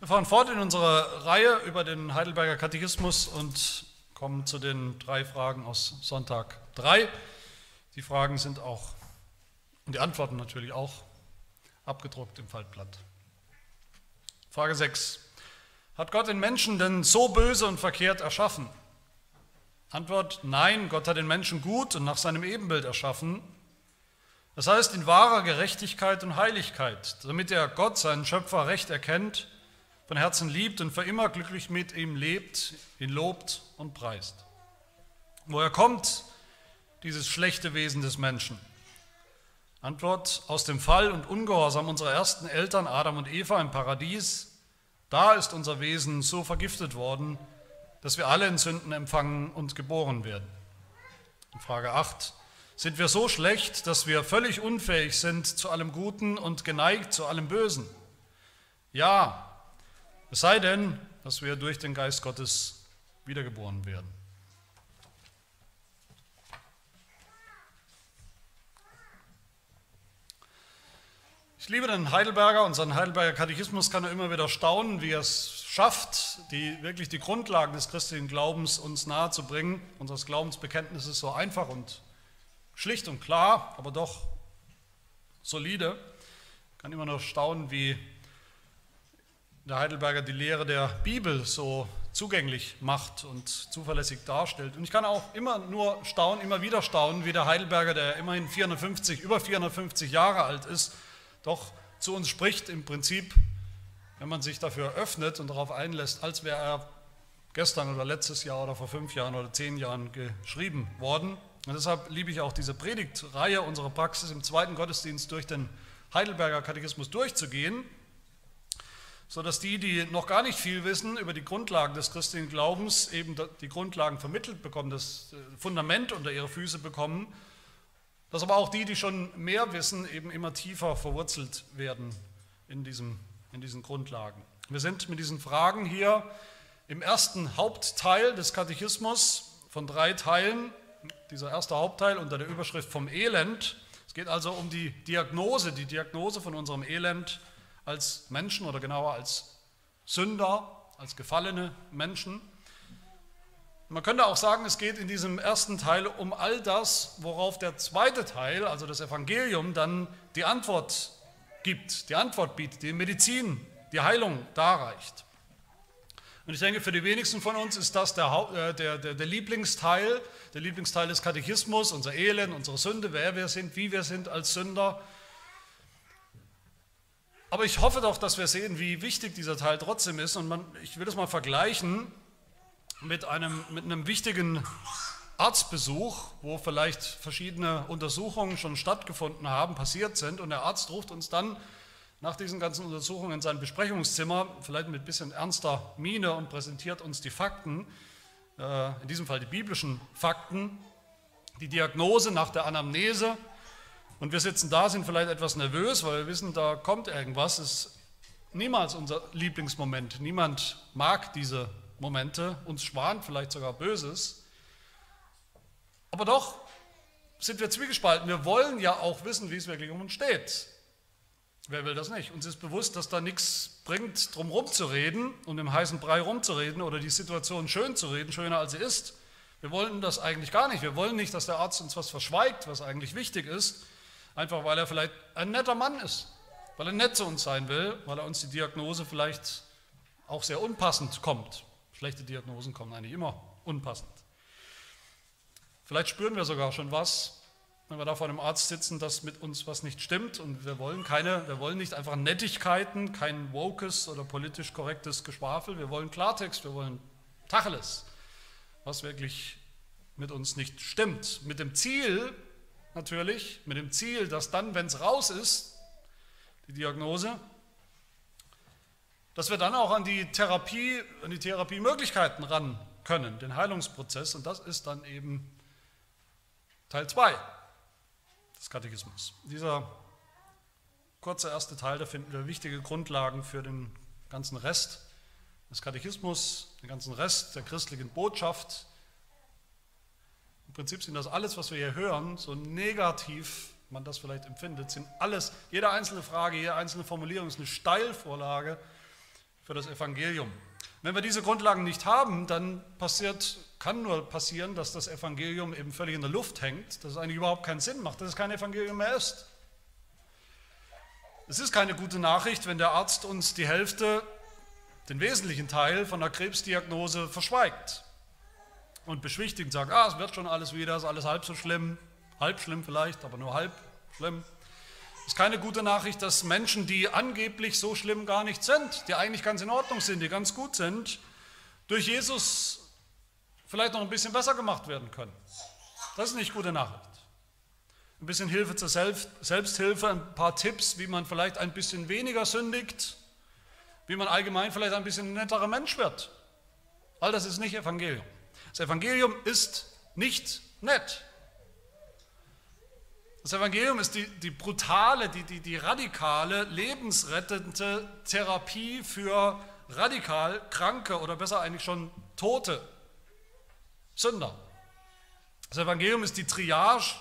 Wir fahren fort in unserer Reihe über den Heidelberger Katechismus und kommen zu den drei Fragen aus Sonntag 3. Die Fragen sind auch und die Antworten natürlich auch abgedruckt im Faltblatt. Frage 6. Hat Gott den Menschen denn so böse und verkehrt erschaffen? Antwort, nein, Gott hat den Menschen gut und nach seinem Ebenbild erschaffen. Das heißt in wahrer Gerechtigkeit und Heiligkeit, damit er Gott, seinen Schöpfer, recht erkennt von Herzen liebt und für immer glücklich mit ihm lebt, ihn lobt und preist. Woher kommt dieses schlechte Wesen des Menschen? Antwort aus dem Fall und Ungehorsam unserer ersten Eltern Adam und Eva im Paradies. Da ist unser Wesen so vergiftet worden, dass wir alle in Sünden empfangen und geboren werden. In Frage 8. Sind wir so schlecht, dass wir völlig unfähig sind zu allem Guten und geneigt zu allem Bösen? Ja, es sei denn, dass wir durch den Geist Gottes wiedergeboren werden. Ich liebe den Heidelberger und seinen Heidelberger Katechismus kann er immer wieder staunen, wie er es schafft, die, wirklich die Grundlagen des christlichen Glaubens uns nahezubringen, unseres Glaubensbekenntnisses so einfach und schlicht und klar, aber doch solide. Ich kann immer noch staunen, wie der Heidelberger die Lehre der Bibel so zugänglich macht und zuverlässig darstellt. Und ich kann auch immer nur staunen, immer wieder staunen, wie der Heidelberger, der immerhin 450, über 450 Jahre alt ist, doch zu uns spricht im Prinzip, wenn man sich dafür öffnet und darauf einlässt, als wäre er gestern oder letztes Jahr oder vor fünf Jahren oder zehn Jahren geschrieben worden. Und deshalb liebe ich auch diese Predigtreihe, unsere Praxis im zweiten Gottesdienst durch den Heidelberger Katechismus durchzugehen sodass die, die noch gar nicht viel wissen über die Grundlagen des christlichen Glaubens, eben die Grundlagen vermittelt bekommen, das äh, Fundament unter ihre Füße bekommen, dass aber auch die, die schon mehr wissen, eben immer tiefer verwurzelt werden in, diesem, in diesen Grundlagen. Wir sind mit diesen Fragen hier im ersten Hauptteil des Katechismus von drei Teilen, dieser erste Hauptteil unter der Überschrift vom Elend. Es geht also um die Diagnose, die Diagnose von unserem Elend als Menschen oder genauer als Sünder, als gefallene Menschen. Man könnte auch sagen, es geht in diesem ersten Teil um all das, worauf der zweite Teil, also das Evangelium, dann die Antwort gibt, die Antwort bietet, die Medizin, die Heilung darreicht. Und ich denke, für die wenigsten von uns ist das der, äh, der, der, der, Lieblingsteil, der Lieblingsteil des Katechismus, unser Elend, unsere Sünde, wer wir sind, wie wir sind als Sünder. Aber ich hoffe doch, dass wir sehen, wie wichtig dieser Teil trotzdem ist. Und man, ich will das mal vergleichen mit einem, mit einem wichtigen Arztbesuch, wo vielleicht verschiedene Untersuchungen schon stattgefunden haben, passiert sind. Und der Arzt ruft uns dann nach diesen ganzen Untersuchungen in sein Besprechungszimmer, vielleicht mit ein bisschen ernster Miene und präsentiert uns die Fakten, äh, in diesem Fall die biblischen Fakten, die Diagnose nach der Anamnese und wir sitzen da, sind vielleicht etwas nervös, weil wir wissen, da kommt irgendwas. Das ist niemals unser Lieblingsmoment. Niemand mag diese Momente. Uns schwant vielleicht sogar Böses. Aber doch sind wir zwiegespalten. Wir wollen ja auch wissen, wie es wirklich um uns steht. Wer will das nicht? Uns ist bewusst, dass da nichts bringt, drum rumzureden und im heißen Brei rumzureden oder die Situation schön zu reden, schöner als sie ist. Wir wollen das eigentlich gar nicht. Wir wollen nicht, dass der Arzt uns was verschweigt, was eigentlich wichtig ist. Einfach weil er vielleicht ein netter Mann ist, weil er nett zu uns sein will, weil er uns die Diagnose vielleicht auch sehr unpassend kommt. Schlechte Diagnosen kommen eigentlich immer unpassend. Vielleicht spüren wir sogar schon was, wenn wir da vor einem Arzt sitzen, dass mit uns was nicht stimmt und wir wollen keine, wir wollen nicht einfach Nettigkeiten, kein wokes oder politisch korrektes Geschwafel, wir wollen Klartext, wir wollen Tacheles, was wirklich mit uns nicht stimmt. Mit dem Ziel, natürlich, mit dem Ziel, dass dann, wenn es raus ist, die Diagnose, dass wir dann auch an die Therapie, an die Therapiemöglichkeiten ran können, den Heilungsprozess. Und das ist dann eben Teil 2 des Katechismus. Dieser kurze erste Teil, da finden wir wichtige Grundlagen für den ganzen Rest des Katechismus, den ganzen Rest der christlichen Botschaft, Prinzip sind das alles, was wir hier hören, so negativ man das vielleicht empfindet, sind alles, jede einzelne Frage, jede einzelne Formulierung ist eine Steilvorlage für das Evangelium. Wenn wir diese Grundlagen nicht haben, dann passiert, kann nur passieren, dass das Evangelium eben völlig in der Luft hängt, dass es eigentlich überhaupt keinen Sinn macht, dass es kein Evangelium mehr ist. Es ist keine gute Nachricht, wenn der Arzt uns die Hälfte, den wesentlichen Teil von der Krebsdiagnose verschweigt und beschwichtigt sagt, ah, es wird schon alles wieder, es ist alles halb so schlimm, halb schlimm vielleicht, aber nur halb schlimm. Es ist keine gute Nachricht, dass Menschen, die angeblich so schlimm gar nicht sind, die eigentlich ganz in Ordnung sind, die ganz gut sind, durch Jesus vielleicht noch ein bisschen besser gemacht werden können. Das ist nicht gute Nachricht. Ein bisschen Hilfe zur Selbsthilfe, ein paar Tipps, wie man vielleicht ein bisschen weniger sündigt, wie man allgemein vielleicht ein bisschen netterer Mensch wird. All das ist nicht Evangelium. Das Evangelium ist nicht nett. Das Evangelium ist die, die brutale, die, die, die radikale, lebensrettende Therapie für radikal kranke oder besser eigentlich schon tote Sünder. Das Evangelium ist die Triage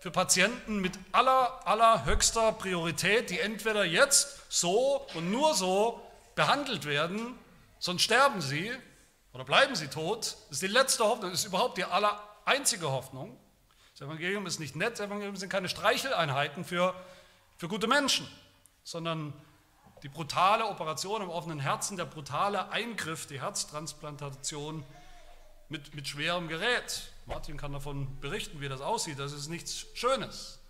für Patienten mit aller, allerhöchster Priorität, die entweder jetzt so und nur so behandelt werden, sonst sterben sie oder bleiben sie tot, das ist die letzte Hoffnung, das ist überhaupt die aller einzige Hoffnung. Das Evangelium ist nicht nett, das Evangelium sind keine Streicheleinheiten für, für gute Menschen, sondern die brutale Operation im offenen Herzen, der brutale Eingriff, die Herztransplantation mit, mit schwerem Gerät. Martin kann davon berichten, wie das aussieht. Das ist nichts Schönes.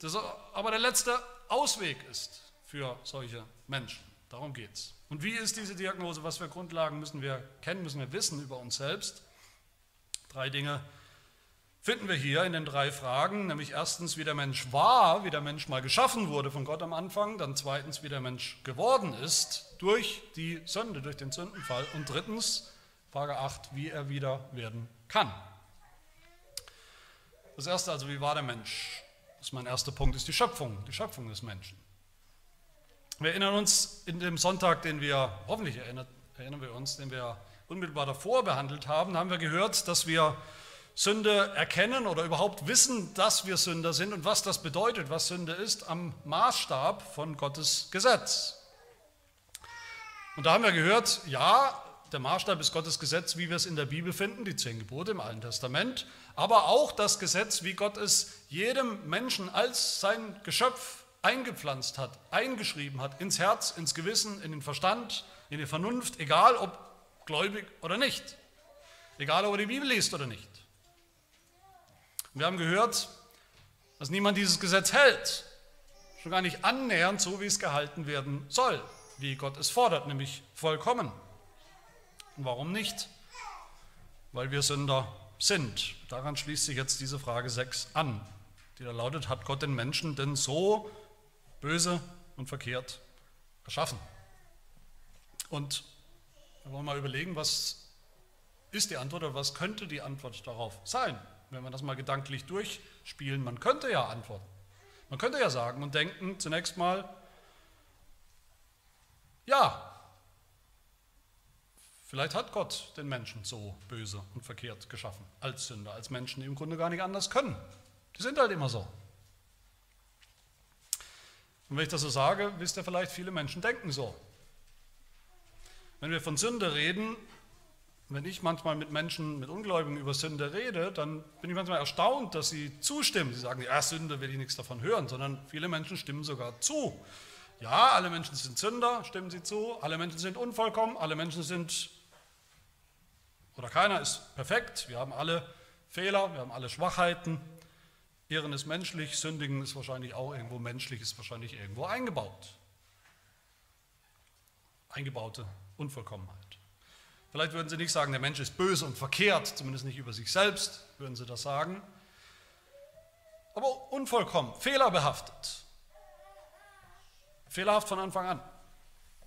Das aber der letzte Ausweg ist für solche Menschen. Darum geht es. Und wie ist diese Diagnose? Was für Grundlagen müssen wir kennen, müssen wir wissen über uns selbst? Drei Dinge finden wir hier in den drei Fragen, nämlich erstens, wie der Mensch war, wie der Mensch mal geschaffen wurde von Gott am Anfang, dann zweitens, wie der Mensch geworden ist durch die Sünde, durch den Sündenfall und drittens, Frage 8, wie er wieder werden kann. Das erste also, wie war der Mensch? Das ist mein erster Punkt, ist die Schöpfung, die Schöpfung des Menschen. Wir erinnern uns in dem Sonntag, den wir, hoffentlich erinnert, erinnern wir uns, den wir unmittelbar davor behandelt haben, haben wir gehört, dass wir Sünde erkennen oder überhaupt wissen, dass wir Sünder sind und was das bedeutet, was Sünde ist, am Maßstab von Gottes Gesetz. Und da haben wir gehört, ja, der Maßstab ist Gottes Gesetz, wie wir es in der Bibel finden, die zehn Gebote im Alten Testament, aber auch das Gesetz, wie Gott es jedem Menschen als sein Geschöpf eingepflanzt hat, eingeschrieben hat, ins Herz, ins Gewissen, in den Verstand, in die Vernunft, egal ob gläubig oder nicht, egal ob er die Bibel liest oder nicht. Und wir haben gehört, dass niemand dieses Gesetz hält, schon gar nicht annähernd so, wie es gehalten werden soll, wie Gott es fordert, nämlich vollkommen. Und warum nicht? Weil wir Sünder sind. Daran schließt sich jetzt diese Frage 6 an, die da lautet, hat Gott den Menschen denn so böse und verkehrt erschaffen. Und wir wollen mal überlegen, was ist die Antwort oder was könnte die Antwort darauf sein, wenn wir das mal gedanklich durchspielen. Man könnte ja antworten. Man könnte ja sagen und denken zunächst mal, ja, vielleicht hat Gott den Menschen so böse und verkehrt geschaffen, als Sünder, als Menschen, die im Grunde gar nicht anders können. Die sind halt immer so. Und wenn ich das so sage, wisst ihr vielleicht, viele Menschen denken so. Wenn wir von Sünde reden, wenn ich manchmal mit Menschen, mit Ungläubigen über Sünde rede, dann bin ich manchmal erstaunt, dass sie zustimmen. Sie sagen, ja, Sünde will ich nichts davon hören, sondern viele Menschen stimmen sogar zu. Ja, alle Menschen sind Sünder, stimmen sie zu. Alle Menschen sind unvollkommen, alle Menschen sind, oder keiner ist perfekt. Wir haben alle Fehler, wir haben alle Schwachheiten. Ehren ist menschlich, Sündigen ist wahrscheinlich auch irgendwo menschlich, ist wahrscheinlich irgendwo eingebaut. Eingebaute Unvollkommenheit. Vielleicht würden Sie nicht sagen, der Mensch ist böse und verkehrt, zumindest nicht über sich selbst, würden Sie das sagen. Aber unvollkommen, fehlerbehaftet. Fehlerhaft von Anfang an.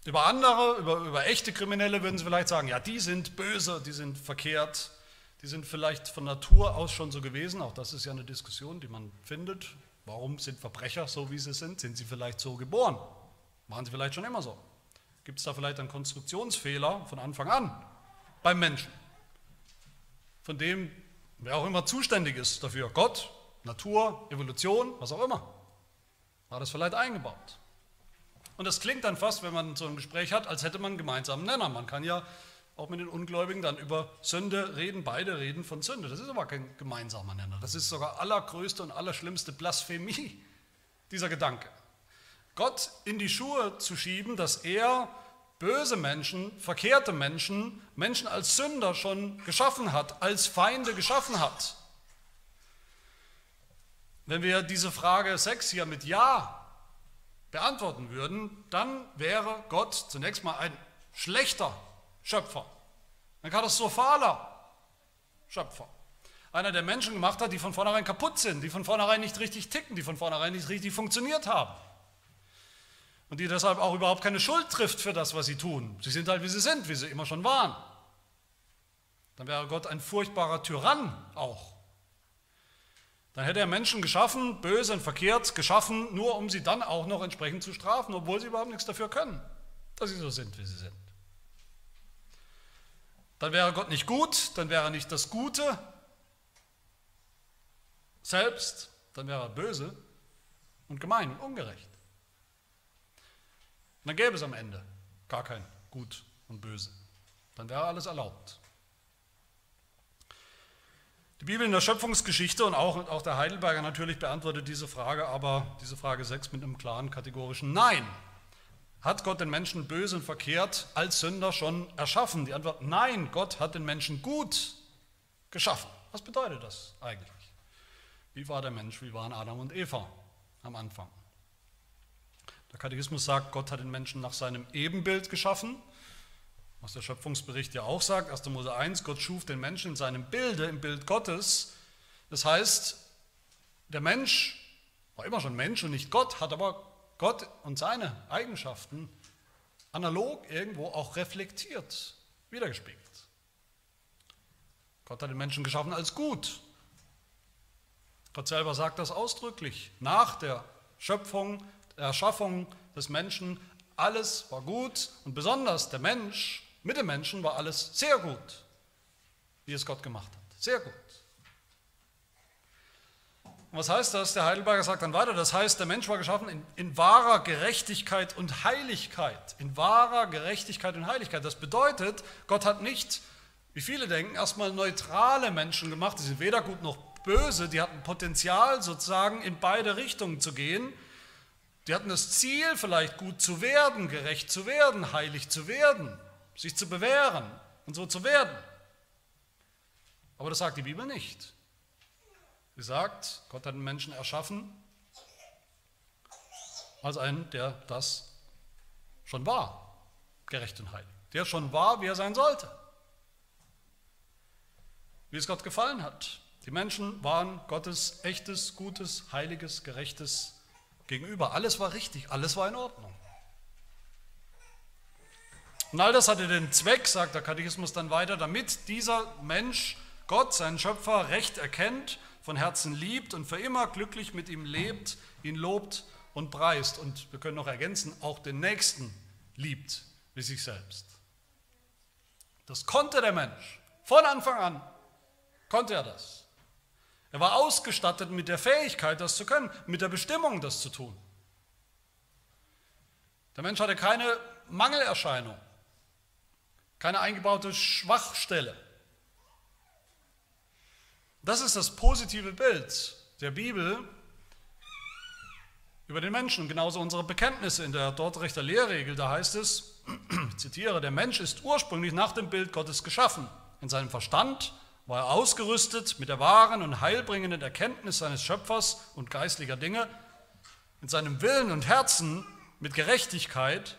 Über andere, über, über echte Kriminelle würden Sie vielleicht sagen, ja, die sind böse, die sind verkehrt, die sind vielleicht von Natur aus schon so gewesen, auch das ist ja eine Diskussion, die man findet. Warum sind Verbrecher so, wie sie sind? Sind sie vielleicht so geboren? Waren sie vielleicht schon immer so? Gibt es da vielleicht einen Konstruktionsfehler von Anfang an beim Menschen? Von dem, wer auch immer zuständig ist dafür, Gott, Natur, Evolution, was auch immer, war das vielleicht eingebaut. Und das klingt dann fast, wenn man so ein Gespräch hat, als hätte man einen gemeinsamen Nenner. Man kann ja auch mit den Ungläubigen dann über Sünde reden, beide reden von Sünde. Das ist aber kein gemeinsamer Nenner. Das ist sogar allergrößte und allerschlimmste Blasphemie, dieser Gedanke. Gott in die Schuhe zu schieben, dass er böse Menschen, verkehrte Menschen, Menschen als Sünder schon geschaffen hat, als Feinde geschaffen hat. Wenn wir diese Frage 6 hier mit Ja beantworten würden, dann wäre Gott zunächst mal ein schlechter Schöpfer, ein katastrophaler Schöpfer. Einer, der Menschen gemacht hat, die von vornherein kaputt sind, die von vornherein nicht richtig ticken, die von vornherein nicht richtig funktioniert haben. Und die deshalb auch überhaupt keine Schuld trifft für das, was sie tun. Sie sind halt, wie sie sind, wie sie immer schon waren. Dann wäre Gott ein furchtbarer Tyrann auch. Dann hätte er Menschen geschaffen, böse und verkehrt geschaffen, nur um sie dann auch noch entsprechend zu strafen, obwohl sie überhaupt nichts dafür können, dass sie so sind, wie sie sind. Dann wäre Gott nicht gut, dann wäre er nicht das Gute selbst, dann wäre er böse und gemein und ungerecht. Und dann gäbe es am Ende gar kein Gut und Böse. Dann wäre alles erlaubt. Die Bibel in der Schöpfungsgeschichte und auch, auch der Heidelberger natürlich beantwortet diese Frage, aber diese Frage 6 mit einem klaren kategorischen Nein. Hat Gott den Menschen böse und verkehrt als Sünder schon erschaffen? Die Antwort nein, Gott hat den Menschen gut geschaffen. Was bedeutet das eigentlich? Wie war der Mensch? Wie waren Adam und Eva am Anfang? Der Katechismus sagt, Gott hat den Menschen nach seinem Ebenbild geschaffen was der Schöpfungsbericht ja auch sagt, 1. Mose 1, Gott schuf den Menschen in seinem Bilde, im Bild Gottes. Das heißt, der Mensch war immer schon Mensch und nicht Gott, hat aber Gott und seine Eigenschaften analog irgendwo auch reflektiert, wiedergespiegelt. Gott hat den Menschen geschaffen als gut. Gott selber sagt das ausdrücklich. Nach der Schöpfung, der Erschaffung des Menschen, alles war gut und besonders der Mensch mit dem Menschen war alles sehr gut, wie es Gott gemacht hat. Sehr gut. Und was heißt das? Der Heidelberger sagt dann weiter, das heißt, der Mensch war geschaffen in, in, wahrer Gerechtigkeit und Heiligkeit. In wahrer Gerechtigkeit und Heiligkeit. Das bedeutet, Gott hat nicht, wie viele denken, erstmal neutrale Menschen gemacht, die sind weder gut noch böse, die hatten Potenzial sozusagen in beide Richtungen zu gehen. Die hatten das Ziel, vielleicht gut zu werden, gerecht zu werden, heilig zu werden sich zu bewähren und so zu werden. Aber das sagt die Bibel nicht. Sie sagt, Gott hat den Menschen erschaffen als einen, der das schon war, gerecht und heilig. Der schon war, wie er sein sollte. Wie es Gott gefallen hat. Die Menschen waren Gottes echtes, gutes, heiliges, gerechtes Gegenüber. Alles war richtig, alles war in Ordnung. Und all das hatte den Zweck, sagt der Katechismus dann weiter, damit dieser Mensch Gott, seinen Schöpfer, recht erkennt, von Herzen liebt und für immer glücklich mit ihm lebt, ihn lobt und preist. Und wir können noch ergänzen, auch den Nächsten liebt wie sich selbst. Das konnte der Mensch. Von Anfang an konnte er das. Er war ausgestattet mit der Fähigkeit, das zu können, mit der Bestimmung, das zu tun. Der Mensch hatte keine Mangelerscheinung keine eingebaute Schwachstelle. Das ist das positive Bild der Bibel über den Menschen. Genauso unsere Bekenntnisse in der Dortrechter Lehrregel. Da heißt es, ich zitiere, der Mensch ist ursprünglich nach dem Bild Gottes geschaffen. In seinem Verstand war er ausgerüstet mit der wahren und heilbringenden Erkenntnis seines Schöpfers und geistlicher Dinge. In seinem Willen und Herzen mit Gerechtigkeit,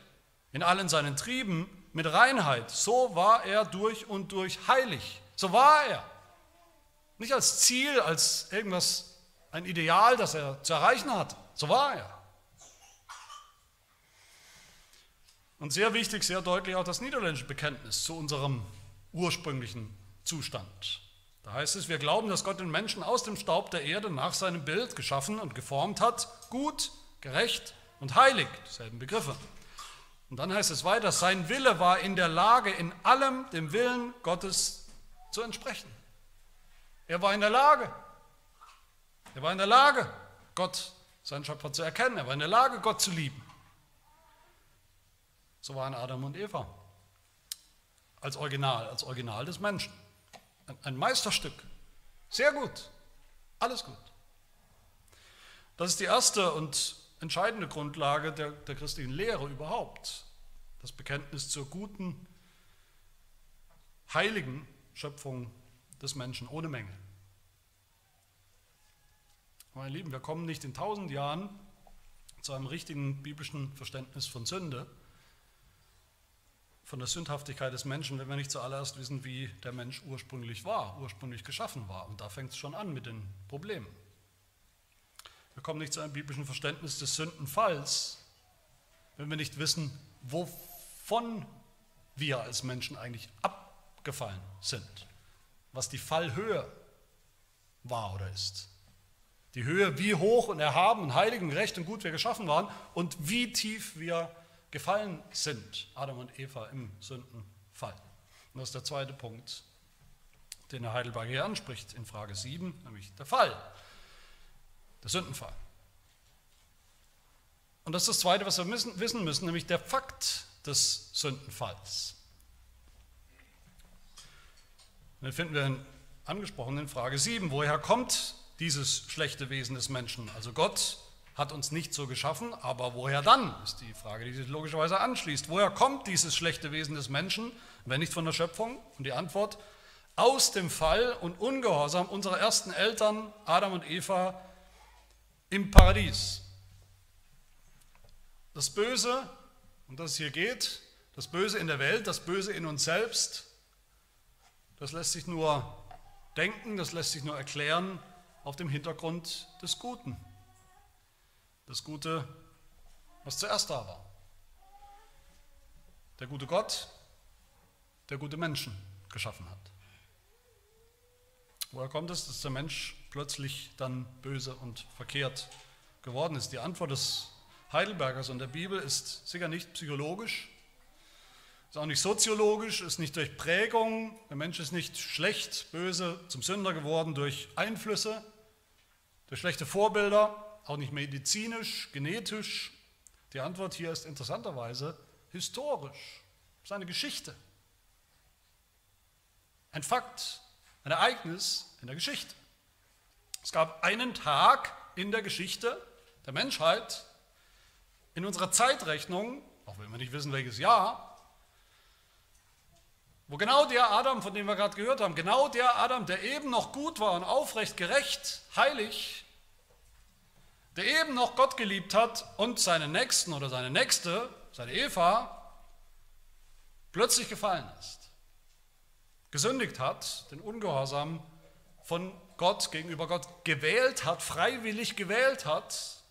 in allen seinen Trieben mit Reinheit. So war er durch und durch heilig. So war er. Nicht als Ziel, als irgendwas, ein Ideal, das er zu erreichen hat. So war er. Und sehr wichtig, sehr deutlich auch das niederländische Bekenntnis zu unserem ursprünglichen Zustand. Da heißt es, wir glauben, dass Gott den Menschen aus dem Staub der Erde nach seinem Bild geschaffen und geformt hat, gut, gerecht und heilig, dieselben Begriffe. Und dann heißt es weiter, sein Wille war in der Lage, in allem dem Willen Gottes zu entsprechen. Er war in der Lage. Er war in der Lage, Gott, seinen Schöpfer zu erkennen. Er war in der Lage, Gott zu lieben. So waren Adam und Eva als Original, als Original des Menschen. Ein Meisterstück. Sehr gut. Alles gut. Das ist die erste und entscheidende Grundlage der, der christlichen Lehre überhaupt. Das Bekenntnis zur guten, heiligen Schöpfung des Menschen ohne Mängel. Meine Lieben, wir kommen nicht in tausend Jahren zu einem richtigen biblischen Verständnis von Sünde, von der Sündhaftigkeit des Menschen, wenn wir nicht zuallererst wissen, wie der Mensch ursprünglich war, ursprünglich geschaffen war. Und da fängt es schon an mit den Problemen. Wir kommen nicht zu einem biblischen Verständnis des Sündenfalls, wenn wir nicht wissen, wovon wir als Menschen eigentlich abgefallen sind, was die Fallhöhe war oder ist. Die Höhe, wie hoch und erhaben und heilig und gerecht und gut wir geschaffen waren und wie tief wir gefallen sind, Adam und Eva im Sündenfall. Und das ist der zweite Punkt, den Herr Heidelberg hier anspricht in Frage 7, nämlich der Fall, der Sündenfall. Und das ist das Zweite, was wir wissen müssen, nämlich der Fakt des Sündenfalls. Den finden wir angesprochen in Frage 7. Woher kommt dieses schlechte Wesen des Menschen? Also Gott hat uns nicht so geschaffen, aber woher dann, ist die Frage, die sich logischerweise anschließt. Woher kommt dieses schlechte Wesen des Menschen, wenn nicht von der Schöpfung? Und die Antwort, aus dem Fall und Ungehorsam unserer ersten Eltern, Adam und Eva, im Paradies. Das Böse, um das es hier geht, das Böse in der Welt, das Böse in uns selbst, das lässt sich nur denken, das lässt sich nur erklären auf dem Hintergrund des Guten das Gute, was zuerst da war. Der gute Gott, der gute Menschen geschaffen hat. Woher kommt es, dass der Mensch plötzlich dann böse und verkehrt geworden ist? Die Antwort des Heidelbergers und der Bibel ist sicher nicht psychologisch, ist auch nicht soziologisch, ist nicht durch Prägung. Der Mensch ist nicht schlecht, böse zum Sünder geworden durch Einflüsse, durch schlechte Vorbilder, auch nicht medizinisch, genetisch. Die Antwort hier ist interessanterweise historisch. Seine Geschichte. Ein Fakt, ein Ereignis in der Geschichte. Es gab einen Tag in der Geschichte der Menschheit, in unserer Zeitrechnung, auch wenn wir nicht wissen, welches Jahr, wo genau der Adam, von dem wir gerade gehört haben, genau der Adam, der eben noch gut war und aufrecht, gerecht, heilig, der eben noch Gott geliebt hat und seinen Nächsten oder seine Nächste, seine Eva, plötzlich gefallen ist, gesündigt hat, den Ungehorsam von Gott gegenüber Gott gewählt hat, freiwillig gewählt hat,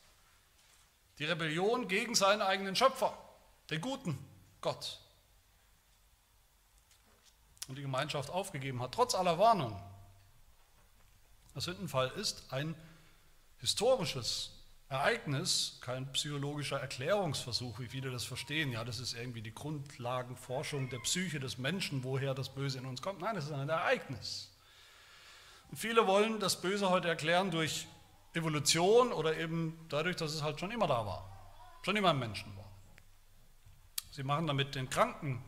die Rebellion gegen seinen eigenen Schöpfer, den guten Gott. Und die Gemeinschaft aufgegeben hat, trotz aller Warnung. Der Sündenfall ist ein historisches Ereignis, kein psychologischer Erklärungsversuch, wie viele das verstehen. Ja, das ist irgendwie die Grundlagenforschung der Psyche des Menschen, woher das Böse in uns kommt. Nein, das ist ein Ereignis. Und viele wollen das Böse heute erklären durch Evolution oder eben dadurch, dass es halt schon immer da war, schon immer im Menschen war. Sie machen damit den kranken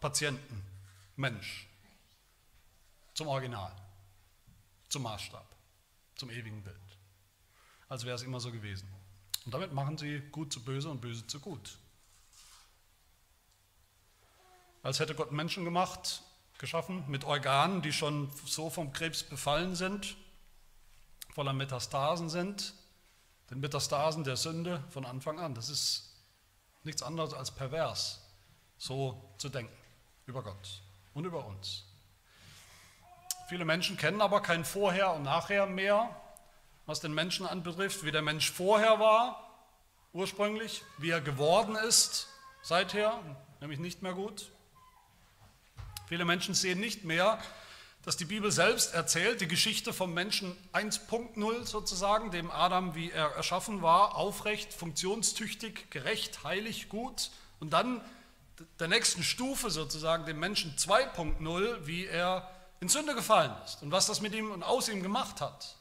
Patienten Mensch zum Original, zum Maßstab, zum ewigen Bild als wäre es immer so gewesen. Und damit machen sie gut zu böse und böse zu gut. Als hätte Gott Menschen gemacht, geschaffen, mit Organen, die schon so vom Krebs befallen sind, voller Metastasen sind, den Metastasen der Sünde von Anfang an. Das ist nichts anderes als pervers, so zu denken über Gott und über uns. Viele Menschen kennen aber kein Vorher und Nachher mehr was den Menschen anbetrifft, wie der Mensch vorher war, ursprünglich, wie er geworden ist seither, nämlich nicht mehr gut. Viele Menschen sehen nicht mehr, dass die Bibel selbst erzählt, die Geschichte vom Menschen 1.0 sozusagen, dem Adam, wie er erschaffen war, aufrecht, funktionstüchtig, gerecht, heilig, gut. Und dann der nächsten Stufe sozusagen, dem Menschen 2.0, wie er in Sünde gefallen ist und was das mit ihm und aus ihm gemacht hat.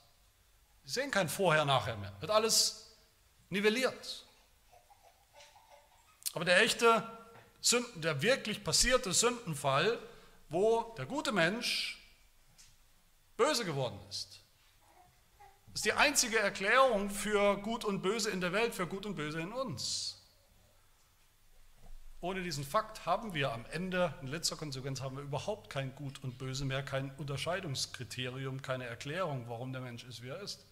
Sie sehen kein Vorher, Nachher mehr. Wird alles nivelliert. Aber der echte Sünden, der wirklich passierte Sündenfall, wo der gute Mensch böse geworden ist. Ist die einzige Erklärung für Gut und Böse in der Welt, für Gut und Böse in uns. Ohne diesen Fakt haben wir am Ende, in letzter Konsequenz, haben wir überhaupt kein Gut und Böse mehr, kein Unterscheidungskriterium, keine Erklärung, warum der Mensch ist, wie er ist.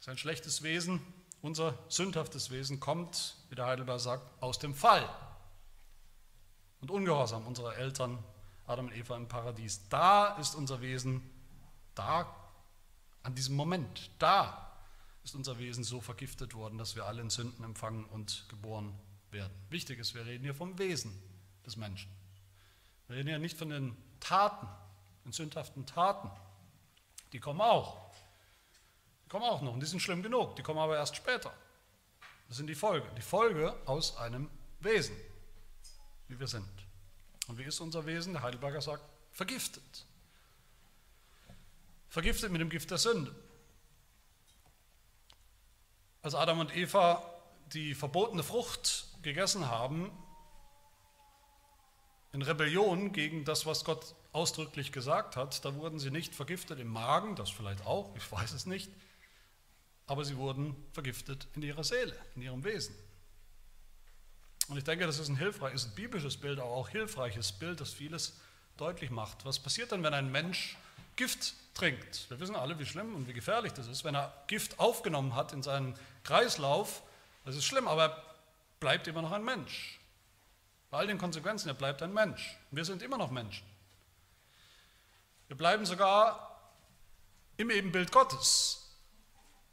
Sein schlechtes Wesen, unser sündhaftes Wesen kommt, wie der Heidelberg sagt, aus dem Fall und Ungehorsam unserer Eltern Adam und Eva im Paradies. Da ist unser Wesen, da an diesem Moment, da ist unser Wesen so vergiftet worden, dass wir alle in Sünden empfangen und geboren werden. Wichtig ist, wir reden hier vom Wesen des Menschen. Wir reden hier nicht von den Taten, den sündhaften Taten. Die kommen auch. Die kommen auch noch und die sind schlimm genug. Die kommen aber erst später. Das sind die Folge. Die Folge aus einem Wesen, wie wir sind. Und wie ist unser Wesen? Der Heidelberger sagt, vergiftet. Vergiftet mit dem Gift der Sünde. Als Adam und Eva die verbotene Frucht gegessen haben, in Rebellion gegen das, was Gott ausdrücklich gesagt hat, da wurden sie nicht vergiftet im Magen, das vielleicht auch, ich weiß es nicht, aber sie wurden vergiftet in ihrer Seele, in ihrem Wesen. Und ich denke, das ist ein hilfreiches, ein biblisches Bild, aber auch hilfreiches Bild, das vieles deutlich macht. Was passiert denn, wenn ein Mensch Gift trinkt. Wir wissen alle, wie schlimm und wie gefährlich das ist. Wenn er Gift aufgenommen hat in seinen Kreislauf, das ist schlimm, aber er bleibt immer noch ein Mensch. Bei all den Konsequenzen, er bleibt ein Mensch. Wir sind immer noch Menschen. Wir bleiben sogar im Ebenbild Gottes.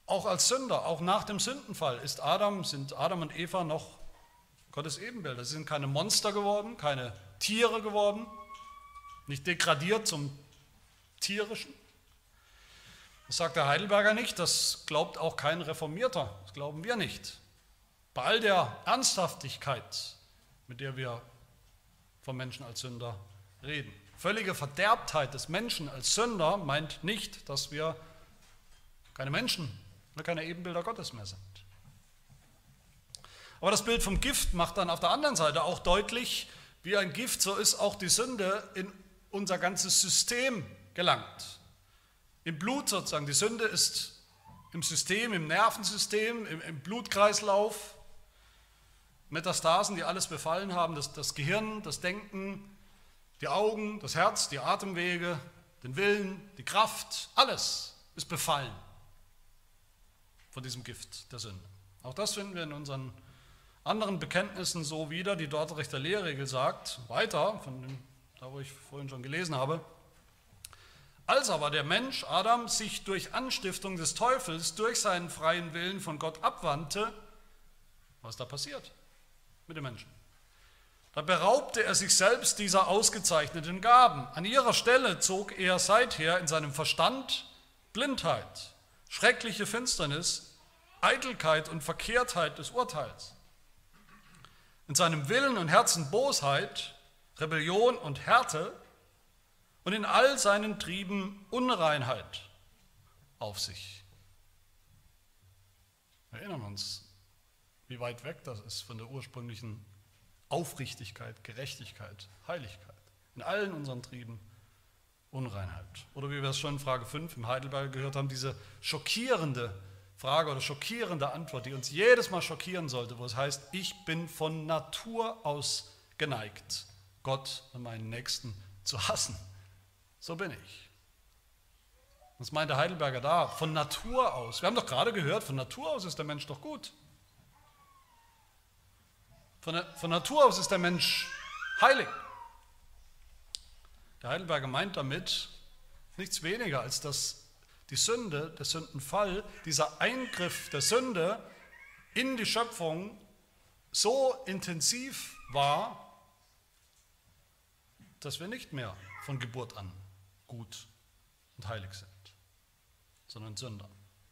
Auch als Sünder, auch nach dem Sündenfall ist Adam, sind Adam und Eva noch Gottes Ebenbilder. Sie sind keine Monster geworden, keine Tiere geworden, nicht degradiert zum tierischen. Das sagt der Heidelberger nicht, das glaubt auch kein Reformierter, das glauben wir nicht. Bei all der Ernsthaftigkeit, mit der wir vom Menschen als Sünder reden. Völlige Verderbtheit des Menschen als Sünder meint nicht, dass wir keine Menschen keine Ebenbilder Gottes mehr sind. Aber das Bild vom Gift macht dann auf der anderen Seite auch deutlich, wie ein Gift, so ist auch die Sünde in unser ganzes System gelangt. Im Blut sozusagen. Die Sünde ist im System, im Nervensystem, im, im Blutkreislauf. Metastasen, die alles befallen haben, das, das Gehirn, das Denken, die Augen, das Herz, die Atemwege, den Willen, die Kraft, alles ist befallen von diesem Gift der Sünde. Auch das finden wir in unseren anderen Bekenntnissen so wieder. Die Dortrechter Lehrregel sagt weiter, von dem, da wo ich vorhin schon gelesen habe, als aber der Mensch, Adam, sich durch Anstiftung des Teufels, durch seinen freien Willen von Gott abwandte, was da passiert mit dem Menschen? Da beraubte er sich selbst dieser ausgezeichneten Gaben. An ihrer Stelle zog er seither in seinem Verstand Blindheit, schreckliche Finsternis, Eitelkeit und Verkehrtheit des Urteils. In seinem Willen und Herzen Bosheit, Rebellion und Härte und in all seinen Trieben Unreinheit auf sich. Wir erinnern uns, wie weit weg das ist von der ursprünglichen Aufrichtigkeit, Gerechtigkeit, Heiligkeit. In allen unseren Trieben Unreinheit. Oder wie wir es schon in Frage 5 im Heidelberg gehört haben, diese schockierende Frage oder schockierende Antwort, die uns jedes Mal schockieren sollte, wo es heißt, ich bin von Natur aus geneigt, Gott und meinen Nächsten zu hassen. So bin ich. Was meint der Heidelberger da? Von Natur aus. Wir haben doch gerade gehört, von Natur aus ist der Mensch doch gut. Von, von Natur aus ist der Mensch heilig. Der Heidelberger meint damit nichts weniger, als dass die Sünde, der Sündenfall, dieser Eingriff der Sünde in die Schöpfung so intensiv war, dass wir nicht mehr von Geburt an gut und heilig sind, sondern Sünder.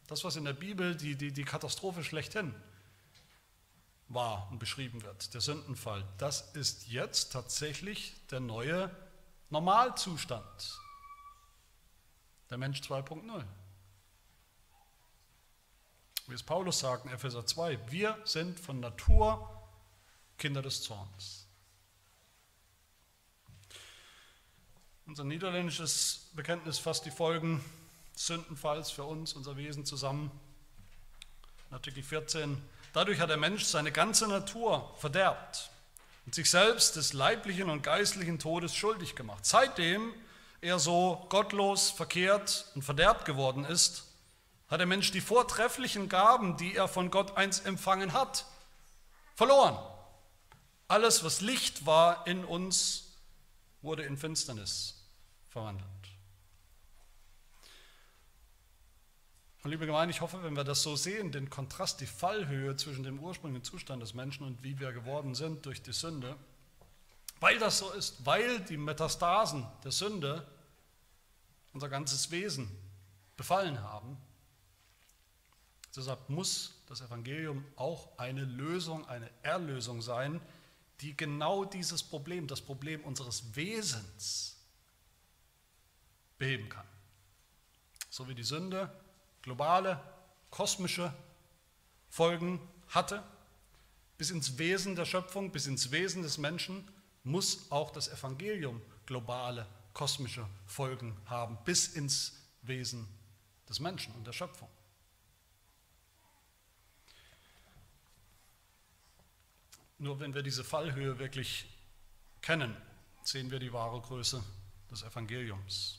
Das, was in der Bibel die, die, die Katastrophe schlechthin war und beschrieben wird, der Sündenfall, das ist jetzt tatsächlich der neue Normalzustand. Der Mensch 2.0. Wie es Paulus sagt in Epheser 2, wir sind von Natur Kinder des Zorns. Unser niederländisches Bekenntnis fasst die Folgen Sündenfalls für uns, unser Wesen zusammen. In Artikel 14. Dadurch hat der Mensch seine ganze Natur verderbt und sich selbst des leiblichen und geistlichen Todes schuldig gemacht. Seitdem er so gottlos, verkehrt und verderbt geworden ist, hat der Mensch die vortrefflichen Gaben, die er von Gott einst empfangen hat, verloren. Alles, was Licht war in uns, wurde in Finsternis verwandelt. Und liebe Gemeinde, ich hoffe, wenn wir das so sehen, den Kontrast, die Fallhöhe zwischen dem ursprünglichen Zustand des Menschen und wie wir geworden sind durch die Sünde, weil das so ist, weil die Metastasen der Sünde unser ganzes Wesen befallen haben, deshalb muss das Evangelium auch eine Lösung, eine Erlösung sein, die genau dieses Problem, das Problem unseres Wesens, beheben kann. So wie die Sünde globale, kosmische Folgen hatte, bis ins Wesen der Schöpfung, bis ins Wesen des Menschen, muss auch das Evangelium globale, kosmische Folgen haben, bis ins Wesen des Menschen und der Schöpfung. Nur wenn wir diese Fallhöhe wirklich kennen, sehen wir die wahre Größe des Evangeliums.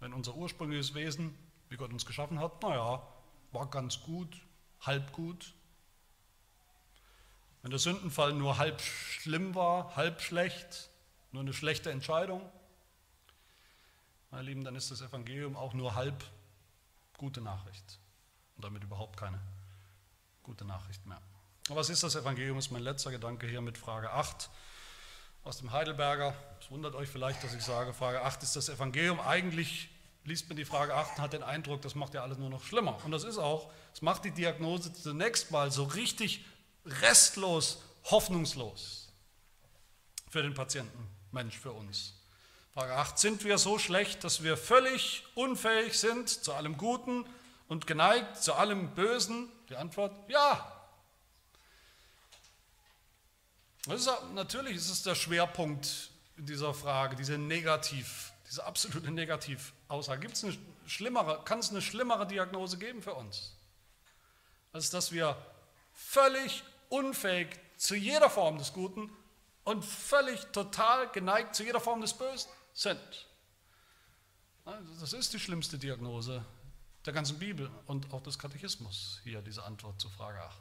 Wenn unser ursprüngliches Wesen, wie Gott uns geschaffen hat, naja, war ganz gut, halb gut. Wenn der Sündenfall nur halb schlimm war, halb schlecht, nur eine schlechte Entscheidung, meine Lieben, dann ist das Evangelium auch nur halb gute Nachricht und damit überhaupt keine gute Nachricht mehr. Was ist das Evangelium? ist mein letzter Gedanke hier mit Frage 8 aus dem Heidelberger. Es wundert euch vielleicht, dass ich sage, Frage 8 ist das Evangelium. Eigentlich liest man die Frage 8 und hat den Eindruck, das macht ja alles nur noch schlimmer. Und das ist auch, es macht die Diagnose zunächst mal so richtig restlos, hoffnungslos für den Patienten, Mensch, für uns. Frage 8, sind wir so schlecht, dass wir völlig unfähig sind zu allem Guten und geneigt zu allem Bösen? Die Antwort, ja, ist, natürlich ist es der Schwerpunkt in dieser Frage, diese Negativ, diese absolute Negativaussage. Gibt es eine schlimmere, kann es eine schlimmere Diagnose geben für uns, als dass wir völlig unfähig zu jeder Form des Guten und völlig total geneigt zu jeder Form des Bösen sind? Das ist die schlimmste Diagnose der ganzen Bibel und auch des Katechismus, hier diese Antwort zu Frage 8.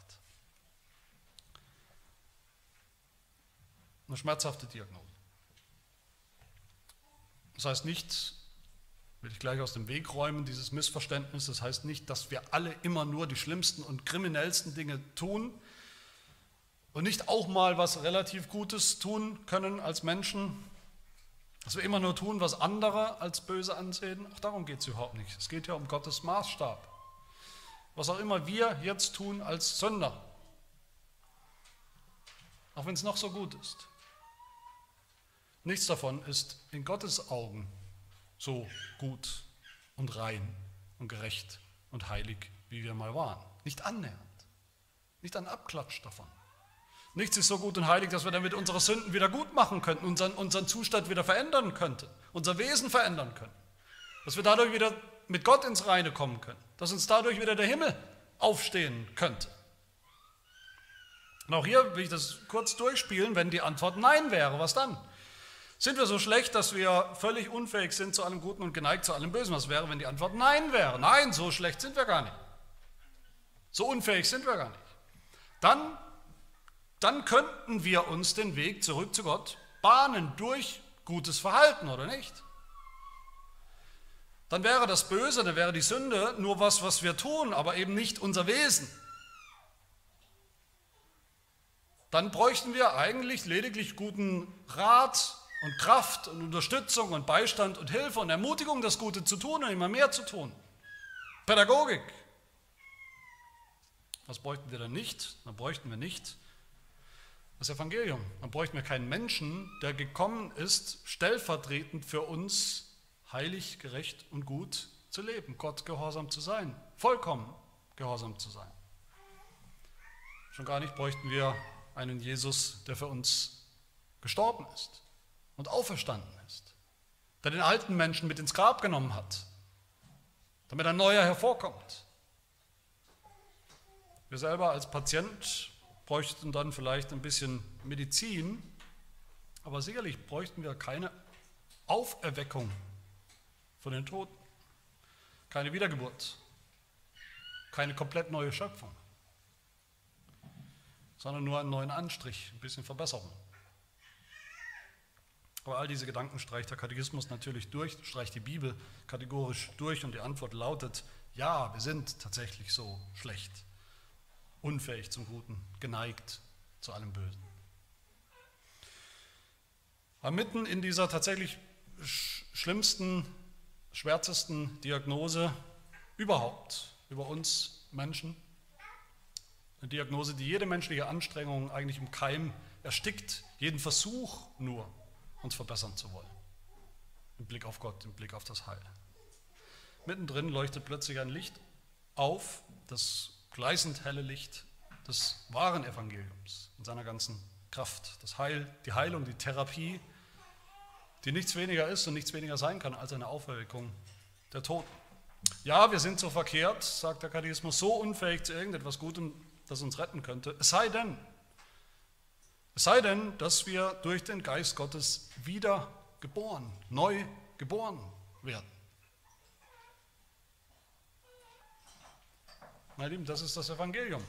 Eine schmerzhafte Diagnose. Das heißt nicht, will ich gleich aus dem Weg räumen, dieses Missverständnis, das heißt nicht, dass wir alle immer nur die schlimmsten und kriminellsten Dinge tun und nicht auch mal was relativ Gutes tun können als Menschen, dass wir immer nur tun, was andere als böse ansehen. Auch darum geht es überhaupt nicht. Es geht ja um Gottes Maßstab. Was auch immer wir jetzt tun als Sünder, auch wenn es noch so gut ist. Nichts davon ist in Gottes Augen so gut und rein und gerecht und heilig, wie wir mal waren. Nicht annähernd. Nicht ein Abklatsch davon. Nichts ist so gut und heilig, dass wir damit unsere Sünden wieder gut machen könnten, unseren, unseren Zustand wieder verändern könnten, unser Wesen verändern können. Dass wir dadurch wieder mit Gott ins Reine kommen können. Dass uns dadurch wieder der Himmel aufstehen könnte. Und auch hier will ich das kurz durchspielen, wenn die Antwort Nein wäre, was dann? Sind wir so schlecht, dass wir völlig unfähig sind zu allem Guten und geneigt zu allem Bösen? Was wäre, wenn die Antwort Nein wäre? Nein, so schlecht sind wir gar nicht. So unfähig sind wir gar nicht. Dann, dann könnten wir uns den Weg zurück zu Gott bahnen durch gutes Verhalten, oder nicht? Dann wäre das Böse, dann wäre die Sünde nur was, was wir tun, aber eben nicht unser Wesen. Dann bräuchten wir eigentlich lediglich guten Rat, und Kraft und Unterstützung und Beistand und Hilfe und Ermutigung, das Gute zu tun und immer mehr zu tun. Pädagogik. Was bräuchten wir dann nicht? Dann bräuchten wir nicht das Evangelium. Dann bräuchten wir keinen Menschen, der gekommen ist, stellvertretend für uns heilig, gerecht und gut zu leben, Gott gehorsam zu sein, vollkommen gehorsam zu sein. Schon gar nicht bräuchten wir einen Jesus, der für uns gestorben ist und auferstanden ist, der den alten Menschen mit ins Grab genommen hat, damit ein neuer hervorkommt. Wir selber als Patient bräuchten dann vielleicht ein bisschen Medizin, aber sicherlich bräuchten wir keine Auferweckung von den Toten, keine Wiedergeburt, keine komplett neue Schöpfung, sondern nur einen neuen Anstrich, ein bisschen Verbesserung. Aber all diese Gedanken streicht der Katechismus natürlich durch, streicht die Bibel kategorisch durch und die Antwort lautet, ja, wir sind tatsächlich so schlecht, unfähig zum Guten, geneigt zu allem Bösen. Aber mitten in dieser tatsächlich schlimmsten, schwärzesten Diagnose überhaupt über uns Menschen, eine Diagnose, die jede menschliche Anstrengung eigentlich im Keim erstickt, jeden Versuch nur, uns verbessern zu wollen. Im Blick auf Gott, im Blick auf das Heil. Mittendrin leuchtet plötzlich ein Licht auf, das gleißend helle Licht des wahren Evangeliums in seiner ganzen Kraft. Das Heil, die Heilung, die Therapie, die nichts weniger ist und nichts weniger sein kann als eine Auferweckung der Toten. Ja, wir sind so verkehrt, sagt der Katechismus, so unfähig zu irgendetwas Gutem, das uns retten könnte. Es sei denn, es sei denn, dass wir durch den Geist Gottes wieder geboren, neu geboren werden. Meine Lieben, das ist das Evangelium.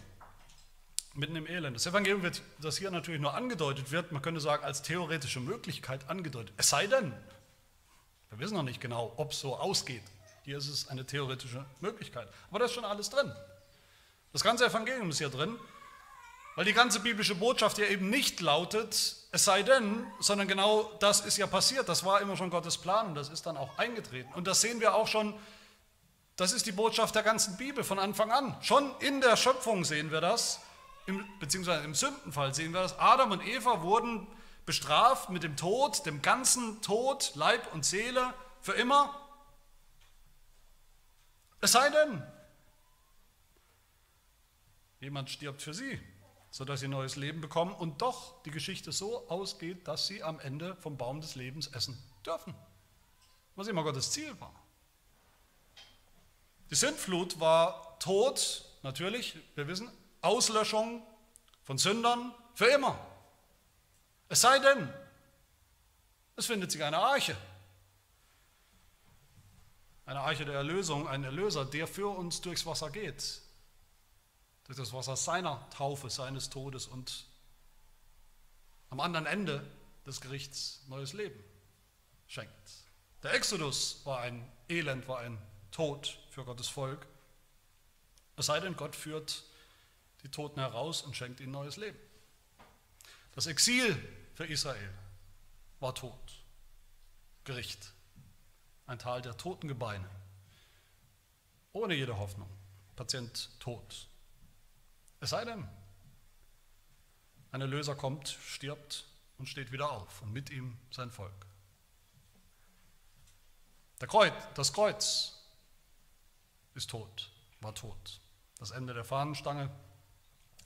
Mitten im Elend. Das Evangelium wird, das hier natürlich nur angedeutet wird, man könnte sagen, als theoretische Möglichkeit angedeutet. Es sei denn, wir wissen noch nicht genau, ob es so ausgeht. Hier ist es eine theoretische Möglichkeit. Aber da ist schon alles drin. Das ganze Evangelium ist hier drin, weil die ganze biblische Botschaft ja eben nicht lautet, es sei denn, sondern genau das ist ja passiert. Das war immer schon Gottes Plan und das ist dann auch eingetreten. Und das sehen wir auch schon das ist die Botschaft der ganzen Bibel von Anfang an. Schon in der Schöpfung sehen wir das, im, beziehungsweise im Sündenfall sehen wir das. Adam und Eva wurden bestraft mit dem Tod, dem ganzen Tod, Leib und Seele, für immer. Es sei denn, jemand stirbt für sie, sodass sie neues Leben bekommen und doch die Geschichte so ausgeht, dass sie am Ende vom Baum des Lebens essen dürfen. Was immer Gottes Ziel war. Die Sintflut war Tod, natürlich, wir wissen, Auslöschung von Sündern für immer. Es sei denn, es findet sich eine Arche. Eine Arche der Erlösung, ein Erlöser, der für uns durchs Wasser geht. Durch das Wasser seiner Taufe, seines Todes und am anderen Ende des Gerichts neues Leben schenkt. Der Exodus war ein Elend, war ein Tod für Gottes Volk. Es sei denn, Gott führt die Toten heraus und schenkt ihnen neues Leben. Das Exil für Israel war Tod, Gericht, ein Tal der toten Gebeine, ohne jede Hoffnung, Patient tot. Es sei denn, ein Erlöser kommt, stirbt und steht wieder auf und mit ihm sein Volk. Kreuz, das Kreuz ist tot, war tot. Das Ende der Fahnenstange,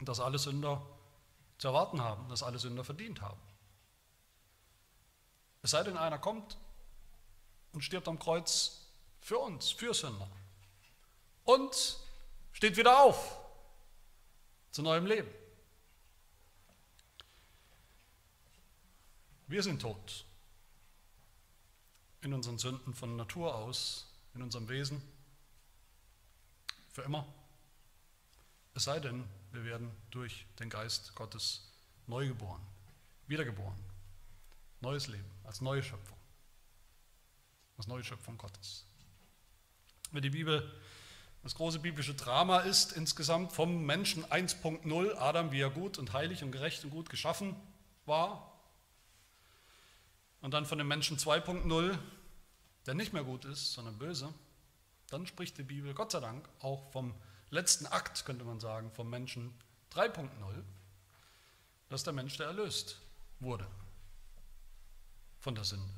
das alle Sünder zu erwarten haben, das alle Sünder verdient haben. Es sei denn, einer kommt und stirbt am Kreuz für uns, für Sünder. Und steht wieder auf zu neuem Leben. Wir sind tot in unseren Sünden von Natur aus, in unserem Wesen. Für immer. Es sei denn, wir werden durch den Geist Gottes neu geboren, wiedergeboren. Neues Leben, als neue Schöpfung. Als neue Schöpfung Gottes. Wenn die Bibel das große biblische Drama ist insgesamt vom Menschen 1.0, Adam, wie er gut und heilig und gerecht und gut geschaffen war, und dann von dem Menschen 2.0, der nicht mehr gut ist, sondern böse, dann spricht die Bibel Gott sei Dank auch vom letzten Akt, könnte man sagen, vom Menschen 3.0, dass der Mensch, der erlöst wurde von der Sünde,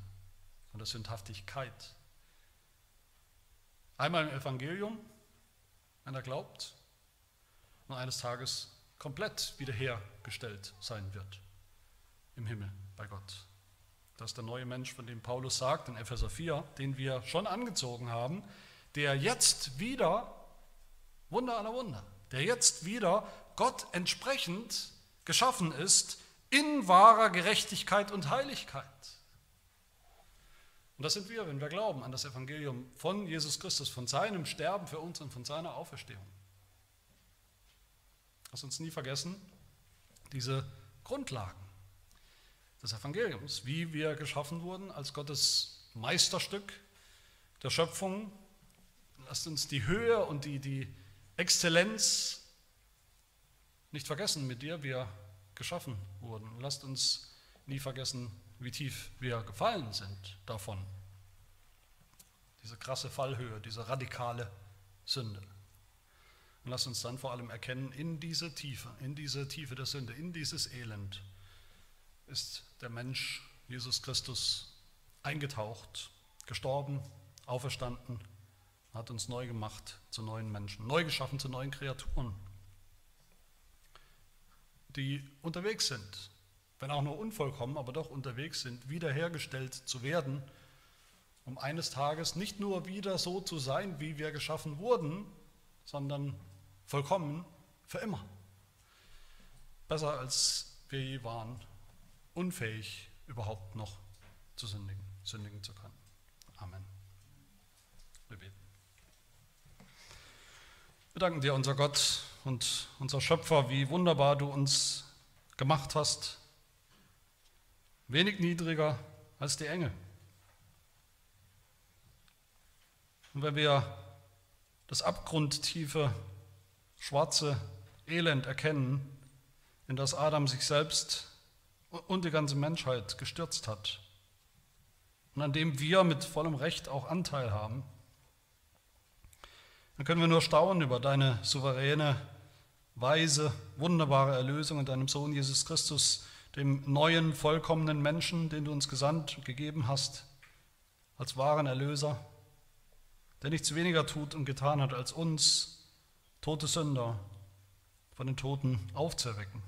von der Sündhaftigkeit. Einmal im Evangelium, wenn er glaubt, und eines Tages komplett wiederhergestellt sein wird im Himmel bei Gott. Das ist der neue Mensch, von dem Paulus sagt in Epheser 4, den wir schon angezogen haben, der jetzt wieder, Wunder aller Wunder, der jetzt wieder Gott entsprechend geschaffen ist in wahrer Gerechtigkeit und Heiligkeit. Und das sind wir, wenn wir glauben an das Evangelium von Jesus Christus, von seinem Sterben für uns und von seiner Auferstehung. Lass uns nie vergessen, diese Grundlagen des Evangeliums, wie wir geschaffen wurden als Gottes Meisterstück der Schöpfung. Lasst uns die Höhe und die, die Exzellenz nicht vergessen, mit der wir geschaffen wurden. Lasst uns nie vergessen, wie tief wir gefallen sind davon. Diese krasse Fallhöhe, diese radikale Sünde. Und lasst uns dann vor allem erkennen, in diese Tiefe, in diese Tiefe der Sünde, in dieses Elend ist der Mensch Jesus Christus eingetaucht, gestorben, auferstanden, hat uns neu gemacht zu neuen Menschen, neu geschaffen zu neuen Kreaturen, die unterwegs sind, wenn auch nur unvollkommen, aber doch unterwegs sind, wiederhergestellt zu werden, um eines Tages nicht nur wieder so zu sein, wie wir geschaffen wurden, sondern vollkommen für immer. Besser als wir je waren, unfähig überhaupt noch zu sündigen, sündigen zu können. Amen. Wir beten. Wir danken dir, unser Gott und unser Schöpfer, wie wunderbar du uns gemacht hast. Wenig niedriger als die Engel. Und wenn wir das abgrundtiefe schwarze Elend erkennen, in das Adam sich selbst und die ganze Menschheit gestürzt hat und an dem wir mit vollem Recht auch Anteil haben, dann können wir nur staunen über deine souveräne, weise, wunderbare Erlösung in deinem Sohn Jesus Christus, dem neuen, vollkommenen Menschen, den du uns gesandt und gegeben hast, als wahren Erlöser, der nichts weniger tut und getan hat, als uns tote Sünder von den Toten aufzuerwecken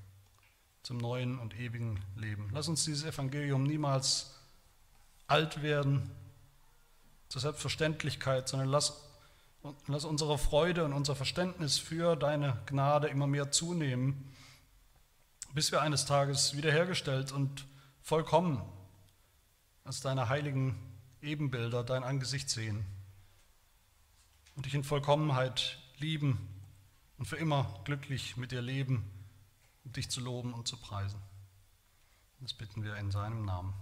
zum neuen und ewigen Leben. Lass uns dieses Evangelium niemals alt werden zur Selbstverständlichkeit, sondern lass, lass unsere Freude und unser Verständnis für deine Gnade immer mehr zunehmen, bis wir eines Tages wiederhergestellt und vollkommen als deine heiligen Ebenbilder dein Angesicht sehen und dich in Vollkommenheit lieben und für immer glücklich mit dir leben, um dich zu loben und zu preisen. Das bitten wir in seinem Namen.